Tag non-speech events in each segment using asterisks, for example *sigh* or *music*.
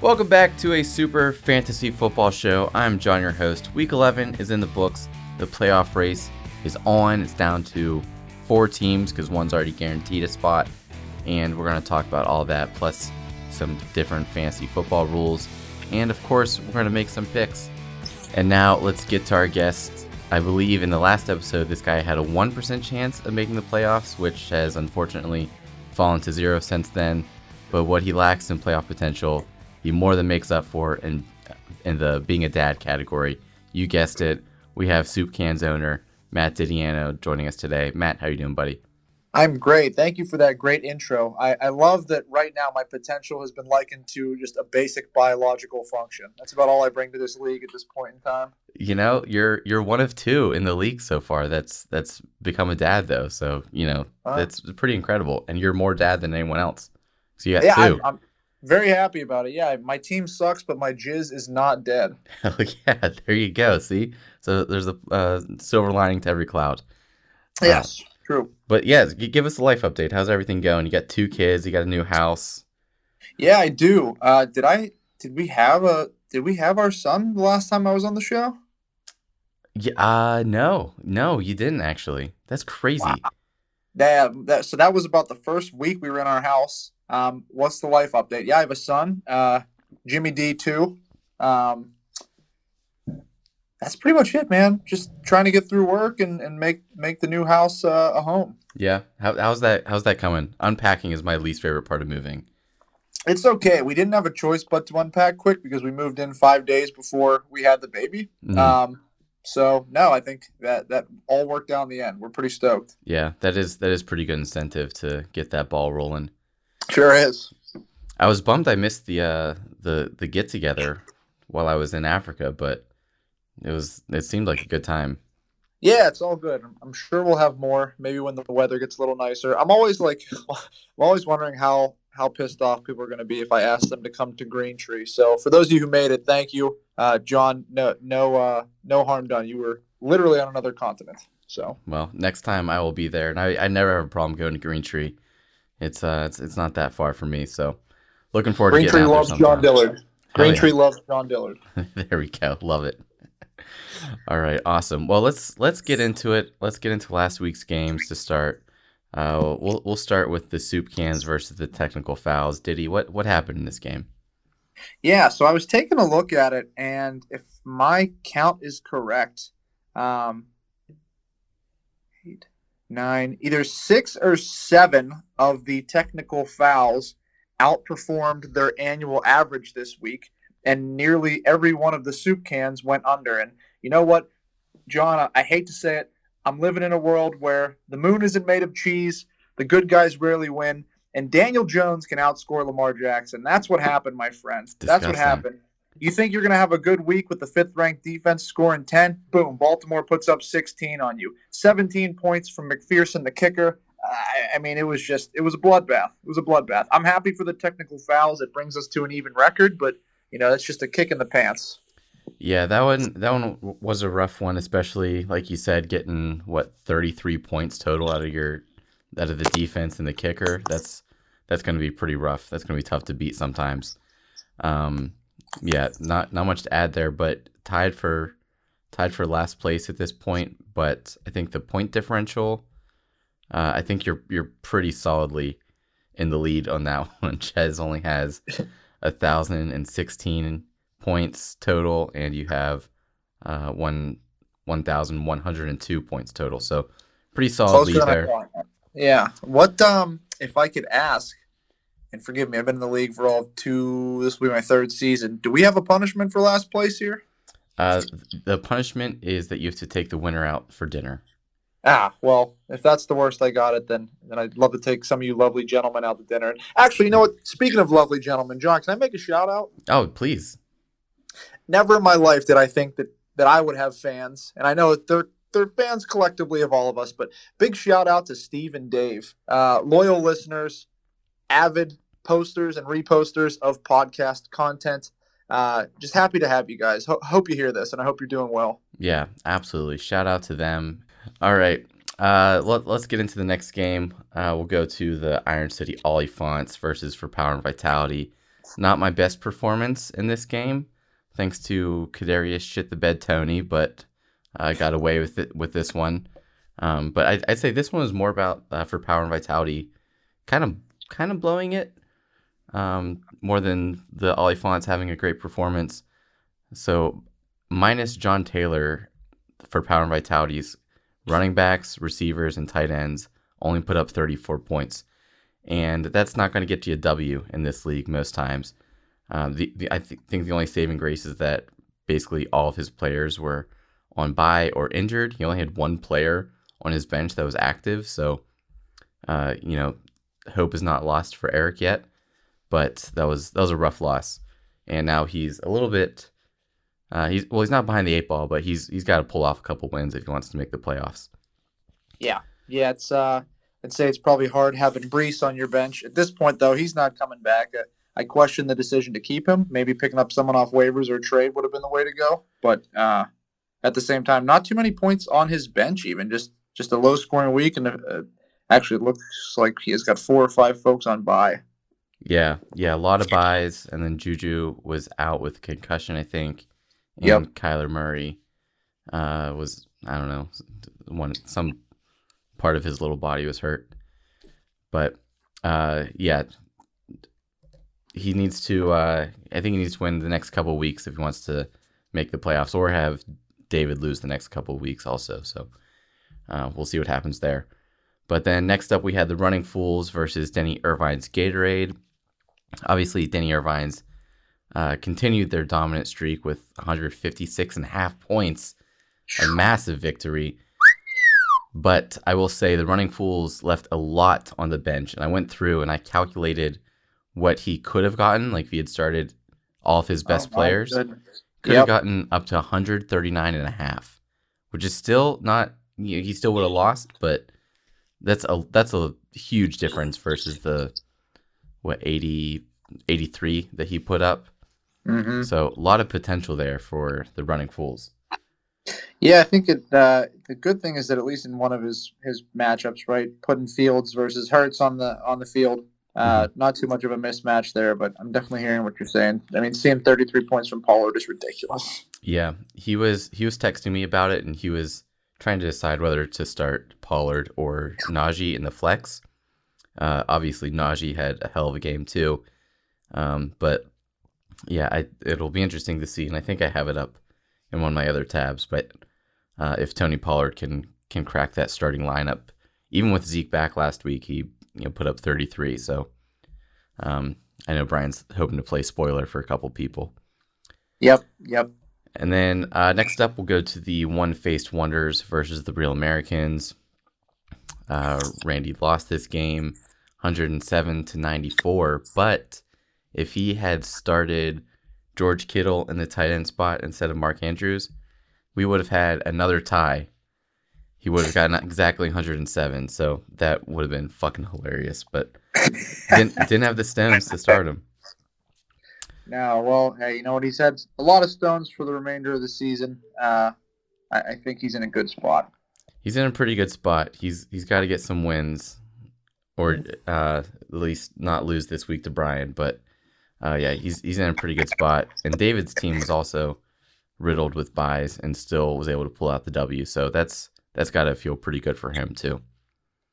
Welcome back to a super fantasy football show. I'm John, your host. Week 11 is in the books. The playoff race is on. It's down to four teams because one's already guaranteed a spot. And we're going to talk about all that, plus some different fantasy football rules. And of course, we're going to make some picks. And now let's get to our guests. I believe in the last episode, this guy had a 1% chance of making the playoffs, which has unfortunately fallen to zero since then. But what he lacks in playoff potential, he more than makes up for in in the being a dad category. You guessed it. We have Soup Cans owner Matt Didiano joining us today. Matt, how you doing, buddy? I'm great. Thank you for that great intro. I, I love that right now my potential has been likened to just a basic biological function. That's about all I bring to this league at this point in time. You know, you're you're one of two in the league so far. That's that's become a dad though. So you know Huh? that's pretty incredible, and you're more dad than anyone else. So you got yeah, 2 I'm, I'm very happy about it. Yeah, my team sucks, but my jizz is not dead. Hell *laughs* yeah, there you go. See, so there's a uh, silver lining to every cloud. Uh, Yes, true. But yeah, give us a life update. How's everything going? You got two kids. You got a new house. Yeah, I do. Uh, did I? Did we have a? Did we have our son the last time I was on the show? Yeah, uh, no, no, you didn't actually. That's crazy. Wow. That, that so that was about the first week we were in our house. Um, what's the life update? Yeah, I have a son, uh, Jimmy D two. Um, that's pretty much it, man. Just trying to get through work and, and make make the new house uh, a home. Yeah, How, how's that? How's that coming? Unpacking is my least favorite part of moving. It's okay. We didn't have a choice but to unpack quick because we moved in five days before we had the baby. Mhm. Um, so no, I think that that all worked out in the end. We're pretty stoked. yeah, that is that is pretty good incentive to get that ball rolling. Sure is. I was bummed I missed the uh, the the get together while I was in Africa, but it was it seemed like a good time. Yeah, it's all good. I'm- sure we'll have more. Maybe when the weather gets a little nicer. I'm always like, *laughs* I'm always wondering how how pissed off people are going to be if I ask them to come to Green Tree. So for those of you who made it, thank you, uh, John. No no uh, no harm done. You were literally on another continent. So Well, next time I will be there, and I, I never have a problem going to Green Tree. It's uh it's, it's not that far from me, so looking forward Green to Tree getting out loves John. Dillard. *laughs* Green yeah. Tree loves John Dillard. *laughs* there we go. Love it. *laughs* All right, awesome. Well, let's let's get into it. Let's get into last week's games to start. Uh, we'll we'll start with the soup cans versus the technical fouls. Diddy, what what happened in this game? Yeah, so I was taking a look at it, and if my count is correct, um, nine, either six or seven of the technical fouls outperformed their annual average this week, and nearly every one of the soup cans went under. And you know what, John? I, hate to say it, I'm living in a world where the moon isn't made of cheese, the good guys rarely win, and Daniel Jones can outscore Lamar Jackson. That's what happened, my friend. That's what happened. You think you're going to have a good week with the fifth ranked defense scoring 10? Boom. Baltimore puts up 16 on you. 17 points from McPherson, the kicker. I, I mean, it was just, it was a bloodbath. It was a bloodbath. I'm happy for the technical fouls. It brings us to an even record, but, you know, that's just a kick in the pants. Yeah, that one that one was a rough one, especially like you said, getting what thirty three points total out of your out of the defense and the kicker. That's that's going to be pretty rough. That's going to be tough to beat sometimes. Um, yeah, not not much to add there, but tied for tied for last place at this point. But I think the point differential, uh, I think you're you're pretty solidly in the lead on that *laughs* one. Chez only has *laughs* a thousand and sixteen points total, and you have uh, one one thousand one hundred and two points total. So pretty solid Closer lead there. Yeah. What, um, if I could ask, and forgive me, I've been in the league for all of two, this will be my third season. Do we have a punishment for last place here? Uh, the punishment is that you have to take the winner out for dinner. Ah, well, if that's the worst I got it, then then I'd love to take some of you lovely gentlemen out to dinner. Actually, you know what? Speaking of lovely gentlemen, John, can I make a shout out? Oh, please. Never in my life did I think that that I would have fans, and I know they're they're fans collectively of all of us. But big shout out to Steve and Dave, uh, loyal listeners, avid posters and reposters of podcast content. Uh, just happy to have you guys. Ho- hope you hear this, and I hope you're doing well. Yeah, absolutely. Shout out to them. All right. Uh, let, let's get into the next game. Uh, we'll go to the Iron City Oliphants versus for Power and Vitality. not my best performance in this game, thanks to Kadarius shit the bed Toney, but I got away with it with this one. Um, but I, would say this one was more about uh, for power and vitality, kind of kind of blowing it, um, more than the Oliphants having a great performance. So minus John Taylor for power and vitalities, running backs, receivers, and tight ends only put up 34 points, and that's not going to get you a W in this league most times. Um, the, the, I th- think the only saving grace is that basically all of his players were on bye or injured. He only had one player on his bench that was active. So, uh, you know, hope is not lost for Eric yet, but that was that was a rough loss, and now he's a little bit. Uh, he's well, he's not behind the eight ball, but he's he's got to pull off a couple wins if he wants to make the playoffs. Yeah, yeah, it's uh, I'd say it's probably hard having Breece on your bench at this point. Though he's not coming back. Uh, I question the decision to keep him. Maybe picking up someone off waivers or trade would have been the way to go. But uh, at the same time, not too many points on his bench. Even just just a low scoring week, and uh, actually it looks like he has got four or five folks on buy. Yeah, yeah, a lot of *laughs* buys, and then Juju was out with concussion, I think. And yep. Kyler Murray uh, was I don't know one some part of his little body was hurt, but uh, yeah, he needs to. Uh, I think he needs to win the next couple weeks if he wants to make the playoffs, or have David lose the next couple weeks also. So uh, we'll see what happens there. But then next up, we had the Running Fools versus Denny Irvine's Gatorade. Obviously, Denny Irvine's uh, continued their dominant streak with 156 and a half points, a massive victory. But I will say the Running Fools left a lot on the bench, and I went through and I calculated what he could have gotten, like if he had started all of his best oh, players. Could yep. have gotten up to 139 and a half, which is still not you know, he still would have lost, but that's a that's a huge difference versus the what 80 83 that he put up. Mm-hmm. So a lot of potential there for the running fools. Yeah, I think it. Uh, the good thing is that at least in one of his his matchups, right, putting Fields versus Hurts on the on the field, uh, mm-hmm. not too much of a mismatch there. But I'm definitely hearing what you're saying. I mean, seeing 33 points from Pollard is ridiculous. Yeah, he was he was texting me about it, and he was trying to decide whether to start Pollard or Najee in the flex. Uh, obviously, Najee had a hell of a game too, um, but yeah, I, it'll be interesting to see, and I think I have it up in one of my other tabs. But uh, if Tony Pollard can can crack that starting lineup, even with Zeke back last week, he you know put up 33. So um, I know Brian's hoping to play spoiler for a couple people. Yep, yep. And then uh, next up, we'll go to the One Faced Wonders versus the Real Americans. Uh, Randy lost this game 107 to 94, but if he had started George Kittle in the tight end spot instead of Mark Andrews, we would have had another tie. He would have gotten exactly 107, so that would have been fucking hilarious. But *coughs* didn't didn't have the stems to start him. No, well, hey, you know what? He's had a lot of stones for the remainder of the season. Uh, I, I think he's in a good spot. He's in a pretty good spot. He's he's got to get some wins, or uh, at least not lose this week to Brian. But uh, yeah, he's he's in a pretty good spot. And David's team was also riddled with buys and still was able to pull out the W. So that's that's got to feel pretty good for him too.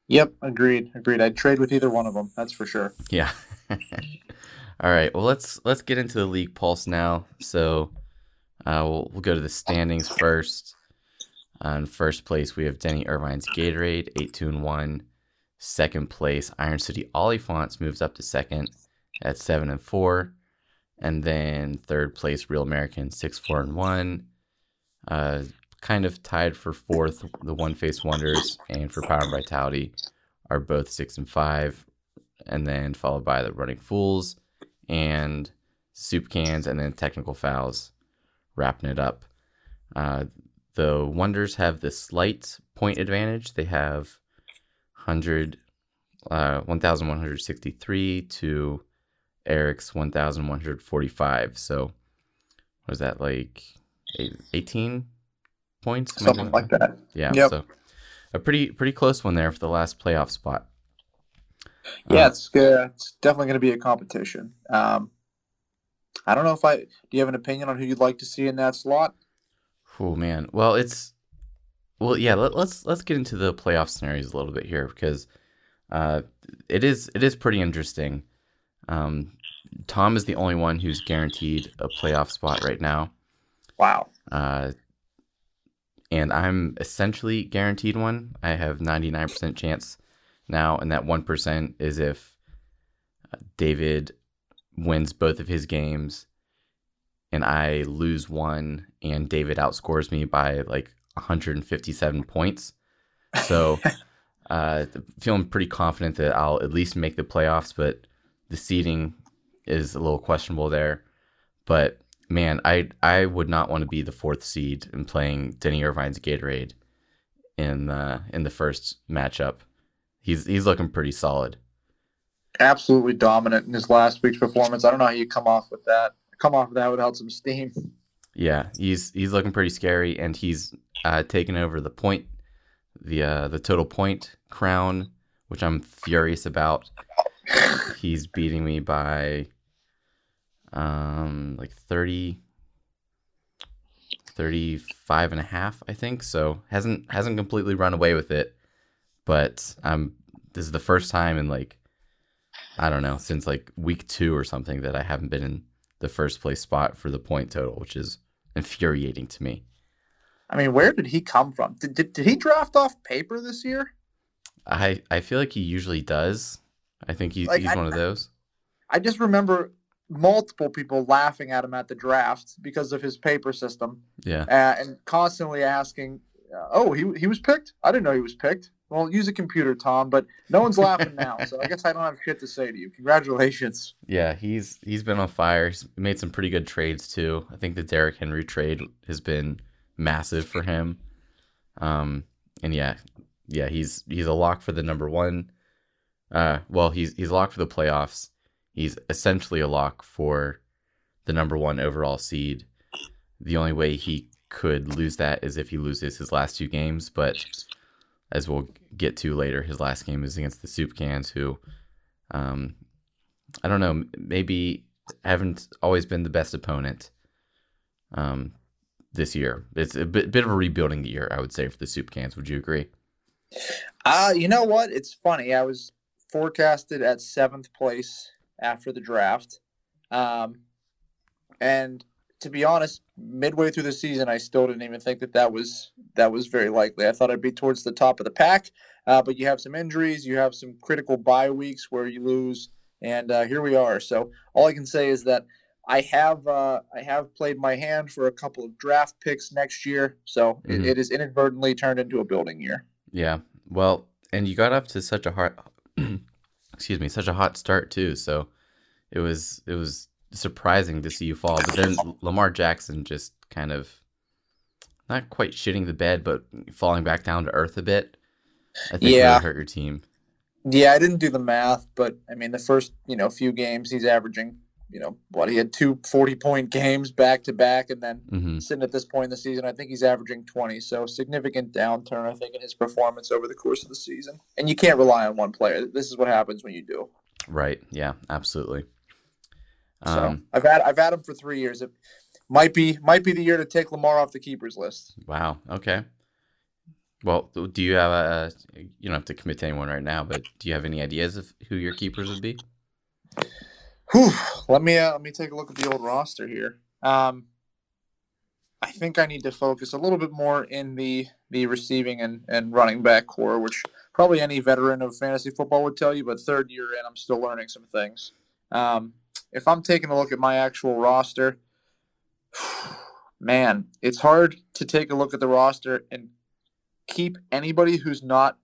Yep, agreed, agreed. I'd trade with either one of them. That's for sure. Yeah. *laughs* All right. Well, let's let's get into the league pulse now. So uh, we'll we'll go to the standings first. Uh, in first place, we have Denny Irvine's Gatorade, eight two and one. Second place, Iron City Oliphants moves up to second at seven and four, and then third place, Real American, six four and one. Uh, kind of tied for fourth, the One Face Wonders and for Power and Vitality are both six and five, and then followed by the Running Fools and soup cans and then technical fouls wrapping it up. Uh, the Wonders have the slight point advantage. They have 100, uh, 1,163 to Eric's 1,145. So, was that like 18 points? Something like that. Yeah. Yep. So, a pretty pretty close one there for the last playoff spot. Yeah, uh, it's. It's definitely going to be a competition. Um, I don't know if I do. You have an opinion on who you'd like to see in that slot? Oh man. Well, it's well, yeah. Let, let's let's get into the playoff scenarios a little bit here because uh, it is it is pretty interesting. Um, Tom is the only one who's guaranteed a playoff spot right now. Wow. Uh, and I'm essentially guaranteed one. I have 99% chance now, and that 1% is if uh, David wins both of his games and I lose one, and David outscores me by like 157 points. So, *laughs* uh, feeling pretty confident that I'll at least make the playoffs, but the seeding is a little questionable there. But man, I I would not want to be the fourth seed and playing Denny Irvine's Gatorade in the in the first matchup. He's he's looking pretty solid. Absolutely dominant in his last week's performance. I don't know how you come off with that. Come off of that without some steam. Yeah, he's he's looking pretty scary, and he's uh, taken over the point, the uh, the total point crown, which I'm furious about. he's beating me by um like 30 35 and a half i think so hasn't hasn't completely run away with it but um this is the first time in like i don't know since like week two or something that i haven't been in the first place spot for the point total which is infuriating to me I mean, where did he come from? Did, did, did he draft off paper this year? i i feel like he usually does i think he, Like, he's I- one of those I just remember multiple people laughing at him at the draft because of his paper system yeah uh, and constantly asking, uh, "Oh, he he was picked? I didn't know he was picked." Well, use a computer, Tom. But no one's laughing now, so I guess I don't have shit to say to you. Congratulations. Yeah, he's he's been on fire. He's made some pretty good trades too. I think the Derrick Henry trade has been massive for him. Um, and yeah, yeah, he's he's a lock for the number one. Uh, well, he's he's a lock for the playoffs. He's essentially a lock for the number one overall seed. The only way he could lose that is if he loses his last two games, but as we'll get to later, his last game is against the Soup Cans, who, um, I don't know, maybe haven't always been the best opponent. Um, this year, it's a bit, bit of a rebuilding year, I would say, for the Soup Cans. Would you agree? Uh, you know what? It's funny. I was forecasted at seventh place after the draft. Um, and to be honest, midway through the season, I still didn't even think that that was that was very likely. I thought I'd be towards the top of the pack, uh, but you have some injuries, you have some critical bye weeks where you lose, and uh, here we are. So all I can say is that I have uh, I have played my hand for a couple of draft picks next year, so Mhm. it, it is inadvertently turned into a building year. Yeah. Well, and you got up to such a hot, *clears throat* excuse me, such a hot start too. So it was it was surprising to see you fall. But then *laughs* Lamar Jackson just kind of not quite shitting the bed, but falling back down to earth a bit. I think Yeah. really hurt your team. Yeah, I didn't do the math, but I mean, the first you know few games he's averaging, you know, what he had two 40 point *laughs* games back to back, and then hmm sitting at this point in the season, I think he's averaging 20. So significant downturn, I think, in his performance over the course of the season. And you can't rely on one player. This is what happens when you do. Right. Yeah. Absolutely. So Um, I've had I've had him for three years. It might be might be the year to take Lamar off the keepers list. wow. Okay. Well, do you have a? You don't have to commit to anyone right now, but do you have any ideas of who your keepers would be? Whew. Let me uh, let me take a look at the old roster here. Um, I think I need to focus a little bit more in the the receiving and, and running back core, which probably any veteran of fantasy football would tell you. But third year in, I'm still learning some things. Um, if I'm taking a look at my actual roster, *sighs* man, it's hard to take a look at the roster and keep anybody who's not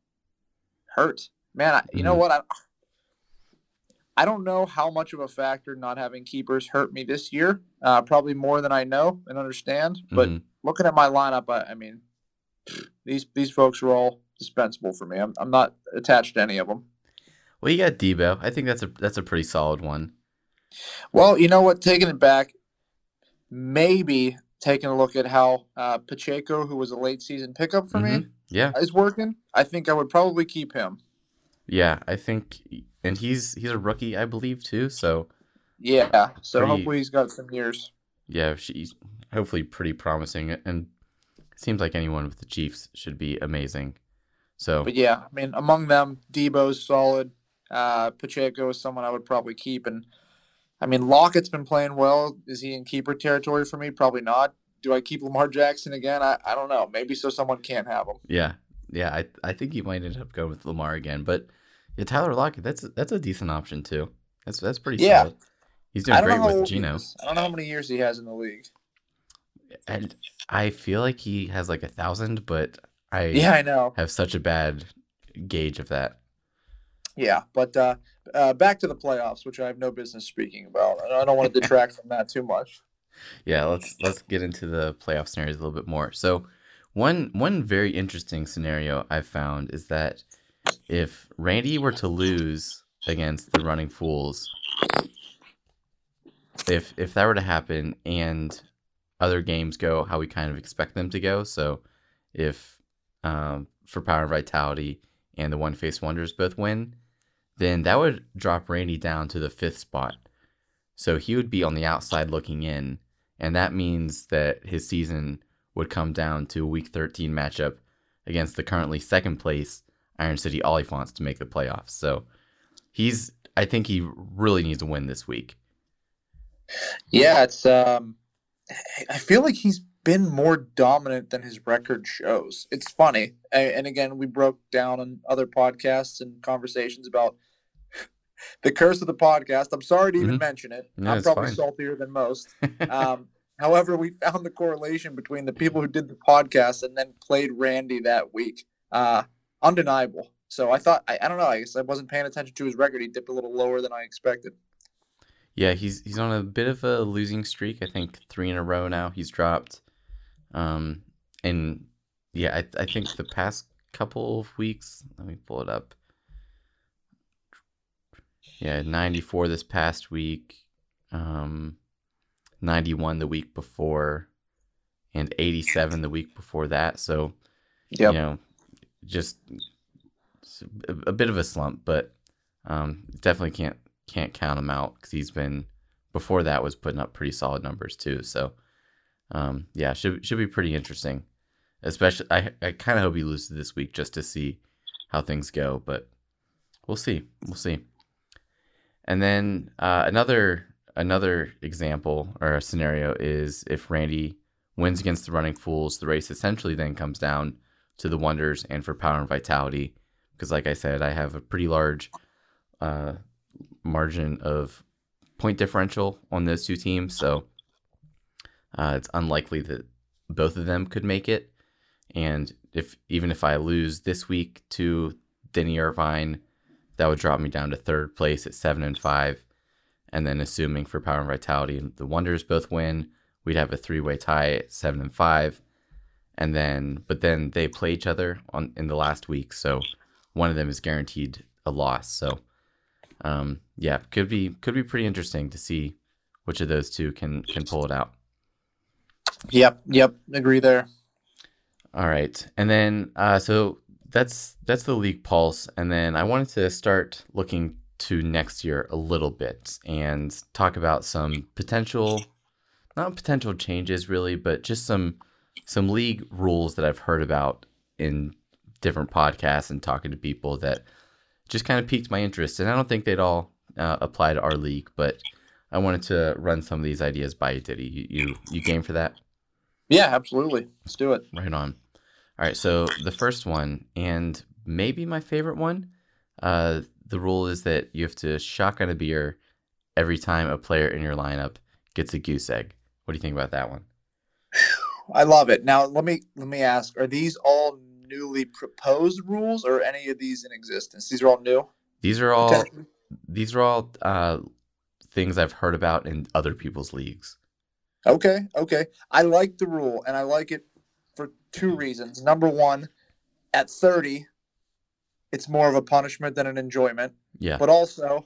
hurt. Man, I, you know Mhm. what? I, I don't know how much of a factor not having keepers hurt me this year. Uh, probably more than I know and understand. But Mhm. looking at my lineup, I, I mean, *sniffs* these these folks are all dispensable for me. I'm, I'm not attached to any of them. Well, you got Deebo. I think that's a that's a pretty solid one. Well, you know what? Taking it back, maybe taking a look at how uh, Pacheco, who was a late season pickup for me, Yeah, is working. I think I would probably keep him. yeah. I think, and he's he's a rookie, I believe, too. So Yeah, so Pretty- hopefully he's got some years. Yeah, she's hopefully pretty promising, and seems like anyone with the Chiefs should be amazing. So But yeah, I mean, among them, Deebo's solid. Uh, Pacheco is someone I would probably keep, and I mean, Lockett's been playing well. Is he in keeper territory for me? Probably not. Do I keep Lamar Jackson again? I, I don't know. Maybe so someone can't have him. yeah, yeah, I I think he might end up going with Lamar again, but yeah, Tyler Lockett, that's that's a decent option too. That's that's pretty Yeah. solid. He's doing great with Geno. I don't know how many years he has in the league. and I feel like he has like a thousand, but I Yeah, I know. have such a bad gauge of that. Yeah, but uh, uh, back to the playoffs, which I have no business speaking about. I don't want to detract from that too much. *laughs* Yeah, let's let's get into the playoff scenarios a little bit more. So, one one very interesting scenario I've found is that if Randy were to lose against the Running Fools, if if that were to happen and other games go how we kind of expect them to go, so if um, for Power and Vitality and the One Face Wonders both win, then that would drop Randy down to the fifth spot. So he would be on the outside looking in, and that means that his season would come down to a Week 13 matchup against the currently second place Iron City Oliphants to make the playoffs. So he's, I think he really needs to win this week. Yeah, it's. Um, I feel like he's been more dominant than his record shows. It's funny, and again, we broke down on other podcasts and conversations about *laughs* the curse of the podcast. I'm sorry to even Mhm. mention it. No, I'm probably fine. saltier than most. *laughs* Um, however, we found the correlation between the people who did the podcast and then played Randy that week. Uh, undeniable. So I thought I, I don't know. I guess I wasn't paying attention to his record. He dipped a little lower than I expected. Yeah, he's he's on a bit of a losing streak. I think three in a row now he's dropped. Um, and yeah, I I think the past couple of weeks. Let me pull it up. Yeah, ninety four this past week. Um, ninety one the week before, and eighty seven the week before that. So Yep. you know, just a bit of a slump, but um, definitely can't can't count him out because he's been before that was putting up pretty solid numbers too. So um, yeah, should should be pretty interesting. Especially, I I kind of hope he loses this week just to see how things go, but we'll see. We'll see. And then uh, another another example or a scenario is if Randy wins against the Running Fools, the race essentially then comes down to the Wonders and for Power and Vitality, because like I said, I have a pretty large uh, margin of point differential on those two teams, so uh, it's unlikely that both of them could make it. And if even if I lose this week to Denny Irvine, that would drop me down to third place at seven and five. And then assuming for Power and Vitality the Wonders both win, we'd have a three way tie at seven and five. And then but then they play each other on in the last week, so one of them is guaranteed a loss. So um yeah, could be could be pretty interesting to see which of those two can can pull it out. Yep. Yep. Agree there. All right. And then uh so that's that's the league pulse and then I wanted to start looking to next year a little bit and talk about some potential not potential changes really, but just some some league rules that I've heard about in different podcasts and talking to people that just kind of piqued my interest. And I don't think they'd all uh, apply to our league, but I wanted to run some of these ideas by you, Diddy. You, you you game for that? Yeah, absolutely. Let's do it. Right on. All right, so the first one, and maybe my favorite one, uh, the rule is that you have to shotgun a beer every time a player in your lineup gets a goose egg. What do you think about that one? *sighs* I love it. Now let me let me ask: Are these all newly proposed rules, or any of these in existence? These are all new. These are all these are all uh, things I've heard about in other people's leagues. Okay, okay. I like the rule, and I like it two reasons. Number one, at thirty, it's more of a punishment than an enjoyment. Yeah, But also,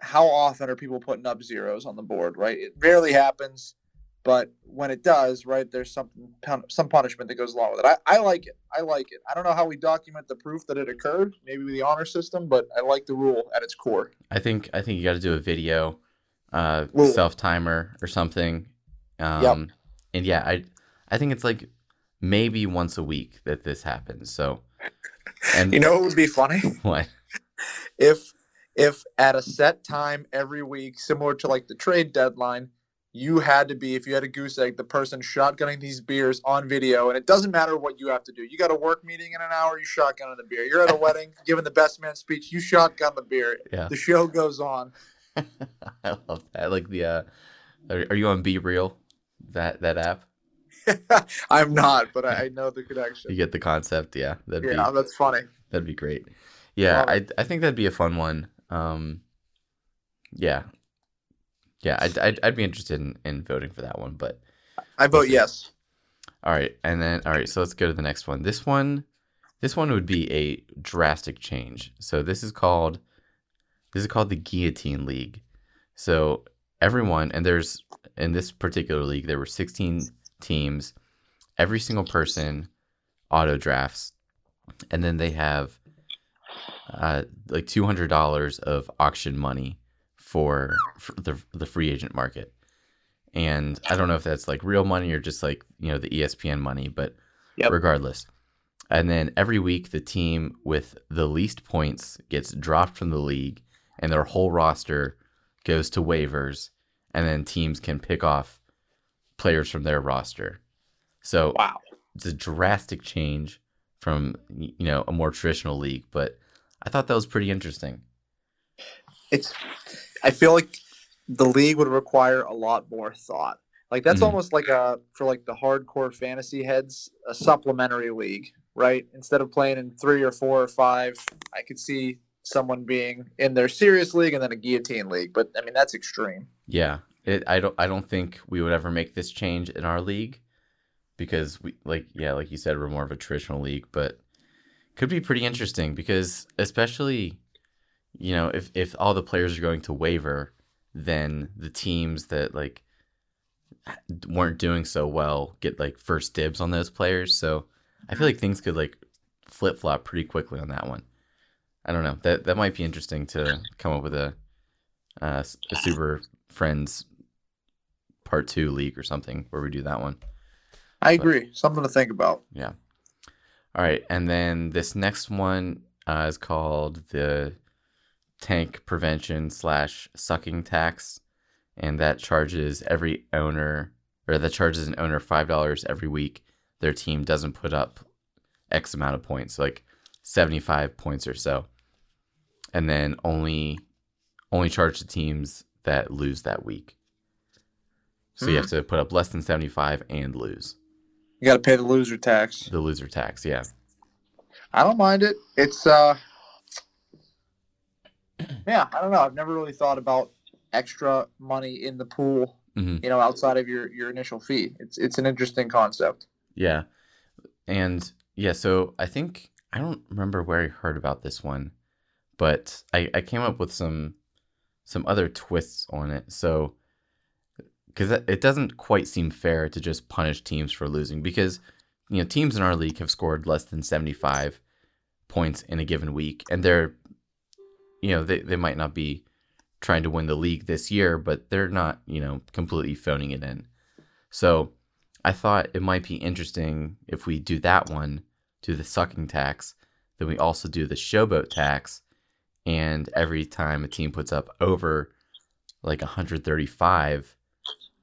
how often are people putting up zeros on the board? Right, it rarely happens, but when it does, right, there's something some punishment that goes along with it. I, I like it. I like it. I don't know how we document the proof that it occurred, maybe with the honor system, but I like the rule at its core. I think I think you got to do a video uh, self timer or something. Um, Yep. And yeah, I I think it's like maybe once a week that this happens. So, and You know it would be funny? *laughs* what? if if at a set time every week, similar to like the trade deadline, you had to be if you had a goose egg, the person shotgunning these beers on video, and it doesn't matter what you have to do. You got a work meeting in an hour, you shotgun the beer. You're at a *laughs* wedding, giving the best man speech, you shotgun the beer. Yeah, The show goes on. *laughs* I love that. Like the, uh, are, are you on BeReal? That that app? *laughs* I'm not, but I, I know the connection. You get the concept. Yeah, that'd be Yeah, that's funny. That'd be great. Yeah, I I think that'd be a fun one. Um, yeah, yeah, I'd I'd, I'd be interested in, in voting for that one. But I vote yes. all right, and then all right, so let's go to the next one. This one, this one would be a drastic change. So this is called this is called the Guillotine League. So everyone, and there's in this particular league there were 16 teams. Every single person auto drafts, and then they have uh, like two hundred dollars of auction money for, for the the free agent market. And I don't know if that's like real money or just like you know the ESPN money, but Yep. regardless. And then every week the team with the least points gets dropped from the league, and their whole roster goes to waivers, and then teams can pick off players from their roster. So Wow. it's a drastic change from you know a more traditional league, but I thought that was pretty interesting. It's I feel like the league would require a lot more thought. Like that's Mhm. almost like a for like the hardcore fantasy heads, a supplementary league, right? Instead of playing in three or four or five, I could see someone being in their serious league and then a guillotine league. But I mean that's extreme. Yeah, it, I don't I don't think we would ever make this change in our league because we like yeah like you said we're more of a traditional league, but could be pretty interesting because especially you know if if all the players are going to waiver, then the teams that like weren't doing so well get like first dibs on those players. So I feel like things could like flip flop pretty quickly on that one. I don't know. That that might be interesting to come up with a uh, a super friends part two league or something where we do that one. I But- agree. Something to think about. Yeah. All right, and then this next one uh, is called the tank prevention slash sucking tax, and that charges every owner or that charges an owner five dollars every week. Their team doesn't put up X amount of points, like seventy five points or so, and then only only charge the teams that lose that week. So you have to put up less than seventy five and lose You got to pay the loser tax. the loser tax. Yeah. I don't mind it. It's uh Yeah, I don't know. I've never really thought about extra money in the pool, hmm you know, outside of your your initial fee. It's it's an interesting concept. Yeah. And yeah, so I think I don't remember where I heard about this one, but I, I came up with some some other twists on it. So because it doesn't quite seem fair to just punish teams for losing because you know teams in our league have scored less than 75 points in a given week and they're you know they, they might not be trying to win the league this year but they're not you know completely phoning it in so I thought it might be interesting if we do that one, do the sucking tax, then we also do the showboat tax, and every time a team puts up over like 135,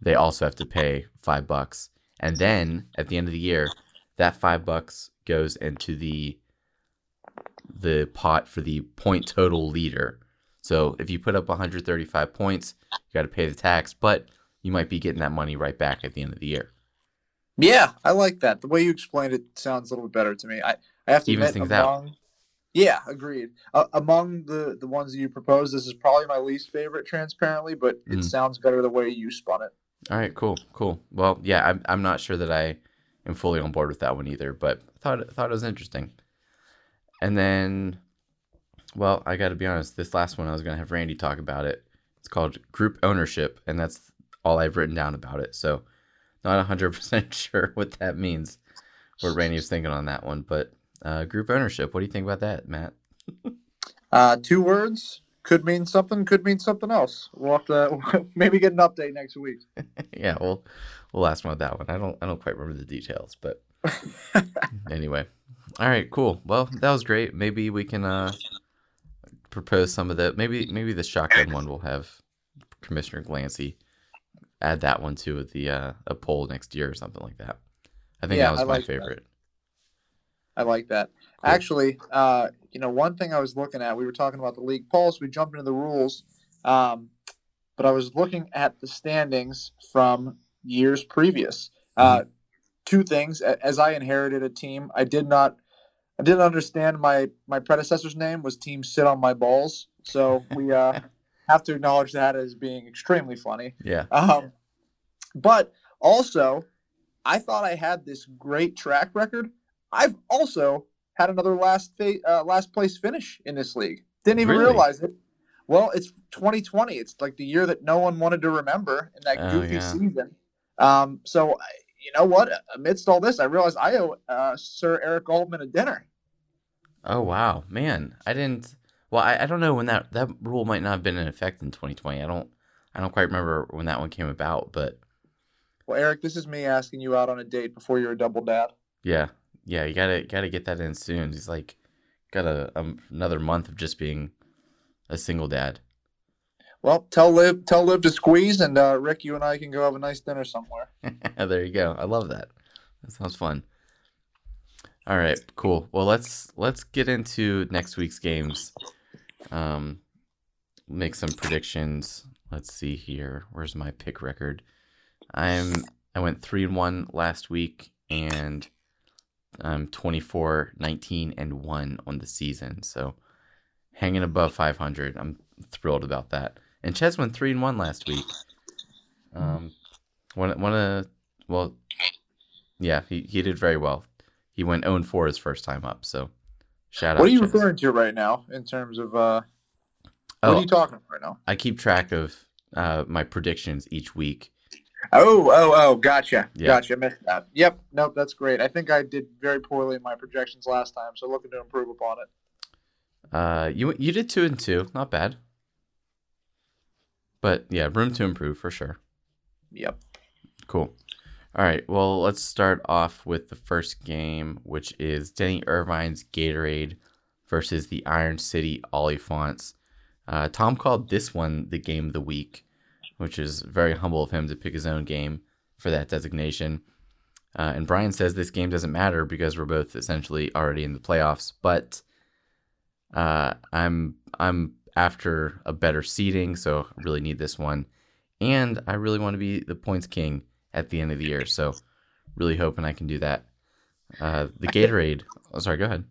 they also have to pay five bucks. And then at the end of the year, that five bucks goes into the the pot for the point total leader. So if you put up 135 points, you got to pay the tax, but you might be getting that money right back at the end of the year. Yeah, I like that. The way you explained it sounds a little bit better to me. I, I have to even admit, things out. Yeah, agreed. Uh, among the the ones that you proposed, this is probably my least favorite, transparently, but it Mm. sounds better the way you spun it. All right, cool, cool. Well, yeah, I'm I'm not sure that I am fully on board with that one either, but I thought thought it was interesting. And then, well, I got to be honest. This last one, I was gonna have Randy talk about it. It's called group ownership, and that's all I've written down about it. So, not hundred percent *laughs* sure what that means. What Randy was thinking on that one, but uh, group ownership. What do you think about that, Matt? Uh, two words: could mean something, could mean something else. We'll have to *laughs* maybe get an update next week. *laughs* yeah, we'll we'll ask about that one. I don't I don't quite remember the details, but *laughs* anyway. All right, cool. Well, that was great. Maybe we can uh propose some of the maybe maybe the shotgun one We'll have Commissioner Glancy add that one to the uh, a poll next year or something like that. I think Yeah, that was I my like that. I like that. Cool. Actually, uh, you know, one thing I was looking at, we were talking about the league polls. We jumped into the rules, um, but I was looking at the standings from years previous. Uh, two things: as I inherited a team, I did not, I didn't understand my my predecessor's name was Team Sit on My Balls. So we uh, *laughs* have to acknowledge that as being extremely funny. Yeah. Um, but also, I thought I had this great track record. I've also had another last fa- uh, last place finish in this league. Didn't even Really? realize it. Well, it's 2020. It's like the year that no one wanted to remember in that Oh, goofy yeah. season. Um, so I- you know what? Amidst all this, I realized I owe uh, Sir Eric Altman a dinner. Oh wow, man! I didn't. Well, I, I don't know when that that rule might not have been in effect in 2020. I don't I don't quite remember when that one came about, but Well, Eric, this is me asking you out on a date before you're a double dad. yeah, yeah, you gotta gotta get that in soon. He's like got a um, another month of just being a single dad. Well, tell Liv, tell Liv to squeeze, and uh, Rick, you and I can go have a nice dinner somewhere. *laughs* there you go. I love that. That sounds fun. All right, cool. Well, let's let's get into next week's games. Um, make some predictions. Let's see here. Where's my pick record? I'm I went three and one last week, and I'm 24, 19, and one on the season. So hanging above 500. I'm thrilled about that. And Ches went three and one last week. Um, one one of well, yeah, he, he did very well. He went 0 and 4 his first time up. So shout out. What are you Ches. referring to right now in terms of uh, what Oh, are you talking about right now? I keep track of uh, my predictions each week. Oh, oh, oh, gotcha, Yeah. gotcha. Missed that. Yep, nope, that's great. I think I did very poorly in my projections last time, so looking to improve upon it. Uh, you you did two and two, not bad. But yeah, room to improve for sure. Yep. Cool. All right. Well, let's start off with the first game, which is Denny Irvine's Gatorade versus the Iron City Oliphants. Uh, Tom called this one the game of the week, which is very humble of him to pick his own game for that designation. Uh, and Brian says this game doesn't matter because we're both essentially already in the playoffs. But uh, I'm I'm after a better seeding, so I really need this one, and I really want to be the points king at the end of the year. So really hoping I can do that. Uh, the Gatorade. Oh, sorry, go ahead.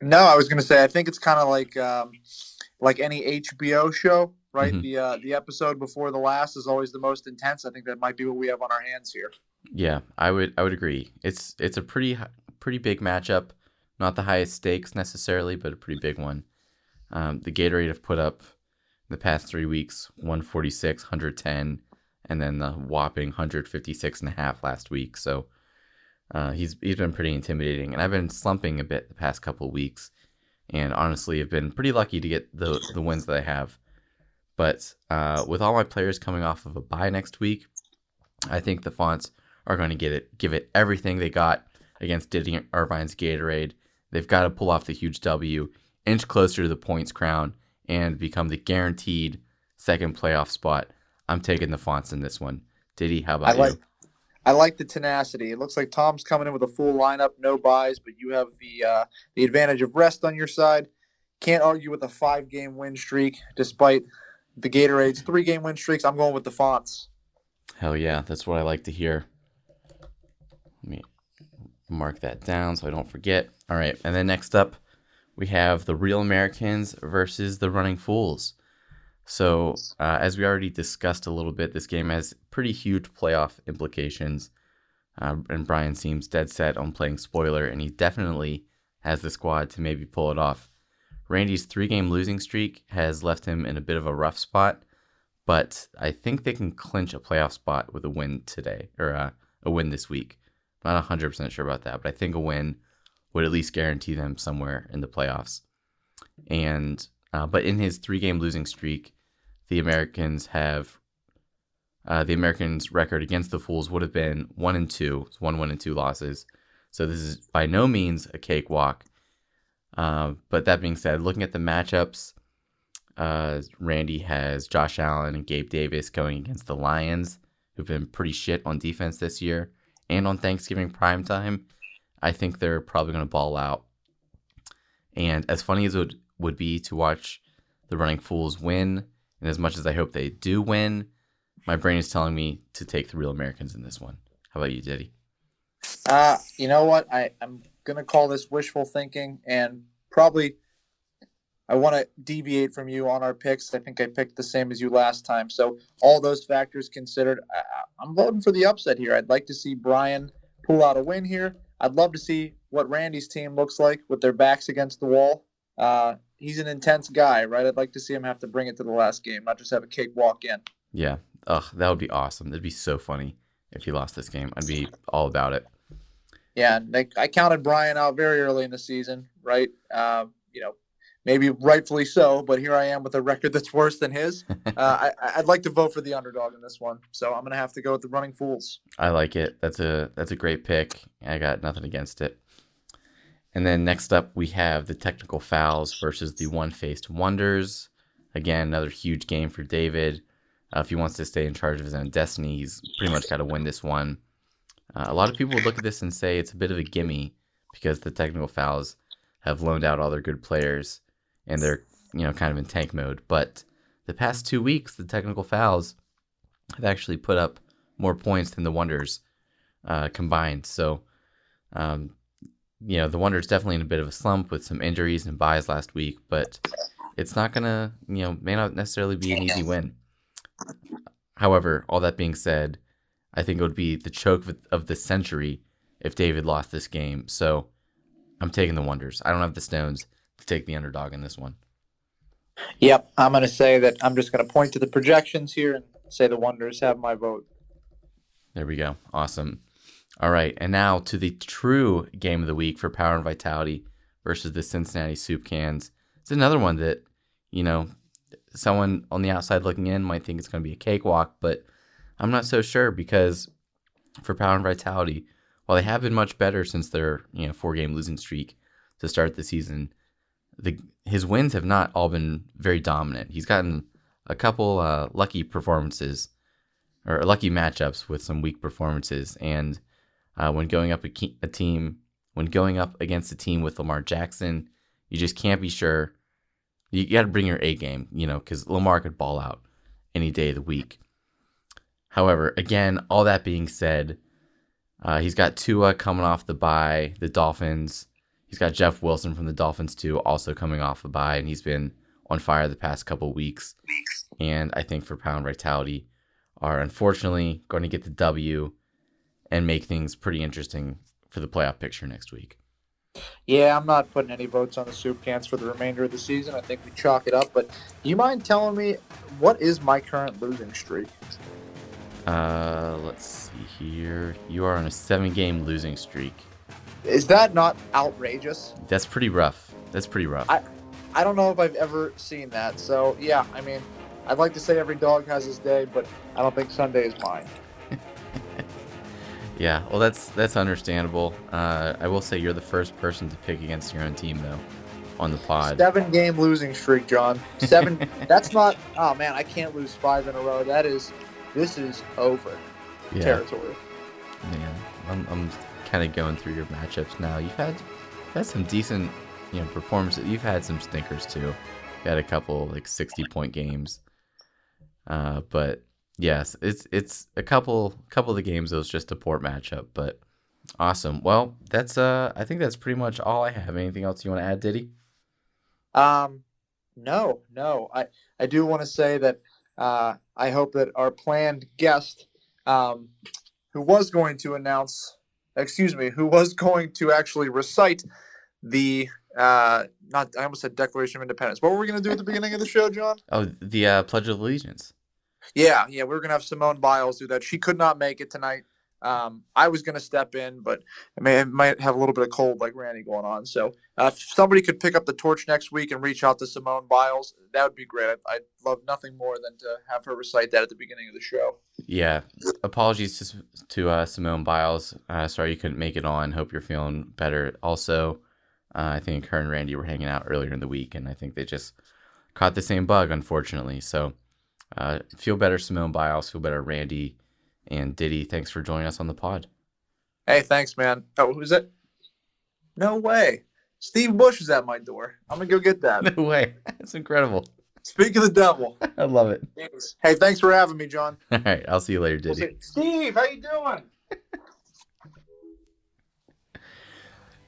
No, I was gonna say I think it's kind of like um, like any HBO show, right? Mhm. The uh, the episode before the last is always the most intense. I think that might be what we have on our hands here. Yeah, I would I would agree. It's it's a pretty pretty big matchup. Not the highest stakes necessarily, but a pretty big one. Um, the Gatorade have put up the past three weeks 146, 110, and then the whopping 156 and a half last week. So uh, he's he's been pretty intimidating, and I've been slumping a bit the past couple of weeks, and honestly, have been pretty lucky to get the the wins that I have. But uh, with all my players coming off of a bye next week, I think the fonts are going to get it, give it everything they got against Diddy Irvine's Gatorade. They've got to pull off the huge W, inch closer to the points crown, and become the guaranteed second playoff spot. I'm taking the fonts in this one. Diddy, how about I like you? I like the tenacity. It looks like Tom's coming in with a full lineup, no buys, but you have the uh, the advantage of rest on your side. Can't argue with a five game win streak, despite the Gatorade's three game win streaks. I'm going with the fonts. Hell yeah, that's what I like to hear. Let me mark that down so I don't forget. All right, and then next up, we have the Real Americans versus the Running Fools. So, uh, as we already discussed a little bit, this game has pretty huge playoff implications. Uh, and Brian seems dead set on playing spoiler, and he definitely has the squad to maybe pull it off. Randy's three game losing streak has left him in a bit of a rough spot, but I think they can clinch a playoff spot with a win today, or uh, a win this week. I'm not 100% sure about that, but I think a win would at least guarantee them somewhere in the playoffs. And Uh, but in his three game losing streak, the Americans have uh, the Americans' record against the Fools would have been one and two, it's one and two losses. So this is by no means a cakewalk. Uh, but that being said, looking at the matchups, uh, Randy has Josh Allen and Gabe Davis going against the Lions, who've been pretty shit on defense this year and on Thanksgiving prime time. I think they're probably going to ball out. And as funny as it would, would be to watch the Running Fools win, and as much as I hope they do win, my brain is telling me to take the real Americans in this one. How about you, Diddy? Uh, you know what? I, I'm going to call this wishful thinking and probably I want to deviate from you on our picks. I think I picked the same as you last time. So, all those factors considered, I, I'm voting for the upset here. I'd like to see Brian pull out a win here. I'd love to see what Randy's team looks like with their backs against the wall. Uh, he's an intense guy, right? I'd like to see him have to bring it to the last game, not just have a cakewalk in. Yeah. Ugh, that would be awesome. That'd be so funny if he lost this game. I'd be all about it. Yeah, I counted Brian out very early in the season, right? Uh, you know, maybe rightfully so, but here I am with a record that's worse than his. *laughs* Uh, I, would like to vote for the underdog in this one, so I'm gonna have to go with the Running Fools. I like it. That's a that's a great pick. I got nothing against it. And then next up, we have the technical fouls versus the one faced wonders. Again, another huge game for David. Uh, if he wants to stay in charge of his own destiny, he's pretty much got to win this one. Uh, a lot of people would look at this and say it's a bit of a gimme because the technical fouls have loaned out all their good players and they're you know kind of in tank mode. But the past two weeks, the technical fouls have actually put up more points than the Wonders uh, combined. So, um, you know, the Wonders definitely in a bit of a slump with some injuries and byes last week, but it's not gonna you know may not necessarily be an easy win. However, all that being said, I think it would be the choke of the century if David lost this game. So I'm taking the Wonders. I don't have the stones to take the underdog in this one. Yep, I'm going to say that I'm just going to point to the projections here and say the Wonders have my vote. There we go. Awesome. All right, and now to the true game of the week for Power and Vitality versus the Cincinnati Soup Cans. It's another one that, you know, someone on the outside looking in might think it's going to be a cakewalk, but I'm not so sure because for Power and Vitality, while they have been much better since their you know four game losing streak to start the season, the his wins have not all been very dominant. He's gotten a couple uh, lucky performances or lucky matchups with some weak performances, and uh, when going up a, a team, when going up against a team with Lamar Jackson, you just can't be sure. You got to bring your A game, you know, because Lamar could ball out any day of the week. However, again, all that being said, uh, he's got Tua coming off the bye. The Dolphins He's got Jeff Wilson from the Dolphins too, also coming off a bye, and he's been on fire the past couple weeks. And I think for Pound Vitality are unfortunately going to get the W and make things pretty interesting for the playoff picture next week. Yeah, I'm not putting any votes on the soup cans for the remainder of the season. I think we chalk it up. But do you mind telling me what is my current losing streak? Uh, let's see here. You are on a seven-game losing streak. Is that not outrageous? That's pretty rough. That's pretty rough. I, I don't know if I've ever seen that. So yeah, I mean, I'd like to say every dog has his day, but I don't think Sunday is mine. *laughs* yeah, well, that's that's understandable. Uh, I will say you're the first person to pick against your own team though, on the pod. Seven game losing streak, John. Seven. *laughs* that's not. Oh man, I can't lose five in a row. That is, this is over yeah. territory. Man, I'm, I'm kind of going through your matchups now. You've had you've had some decent, you know, performances. You've had some stinkers too. You had a couple like sixty point games. Uh, but yes, it's it's a couple couple of the games. It was just a port matchup, but awesome. Well, that's uh, I think that's pretty much all I have. Anything else you want to add, Diddy? Um, no, no. I I do want to say that uh, I hope that our planned guest, um, who was going to announce excuse me, who was going to actually recite the uh not I almost said Declaration of Independence. What were we going to do at the beginning of the show, John? Oh, the uh, Pledge of Allegiance. Yeah, yeah, we were going to have Simone Biles do that. She could not make it tonight. Um, I was going to step in, but I may might have a little bit of cold like Randy going on. So uh, if somebody could pick up the torch next week and reach out to Simone Biles, that would be great. I'd, I'd love nothing more than to have her recite that at the beginning of the show. Yeah. Apologies to, to uh, Simone Biles. Uh, sorry you couldn't make it on. Hope you're feeling better. Also, uh, I think her and Randy were hanging out earlier in the week, and I think they just caught the same bug, unfortunately. So uh, feel better, Simone Biles. Feel better, Randy and Diddy. Thanks for joining us on the pod. Hey, thanks, man. Oh, who's it? No way. Steve Bush is at my door. I'm gonna go get that. *laughs* No way. That's incredible. Speak of the devil. *laughs* I love it. Hey, thanks for having me, John. *laughs* All right. I'll see you later, Diddy. Steve, how you doing?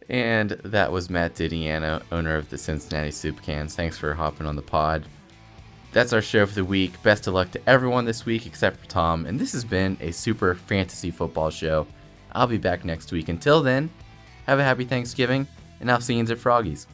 And that was Matt Didiano, owner of the Cincinnati Soup Cans. Thanks for hopping on the pod. That's our show for the week. Best of luck to everyone this week except for Tom. And this has been a super fantasy football show. I'll be back next week. Until then, have a happy Thanksgiving, and I'll see you in at Froggies.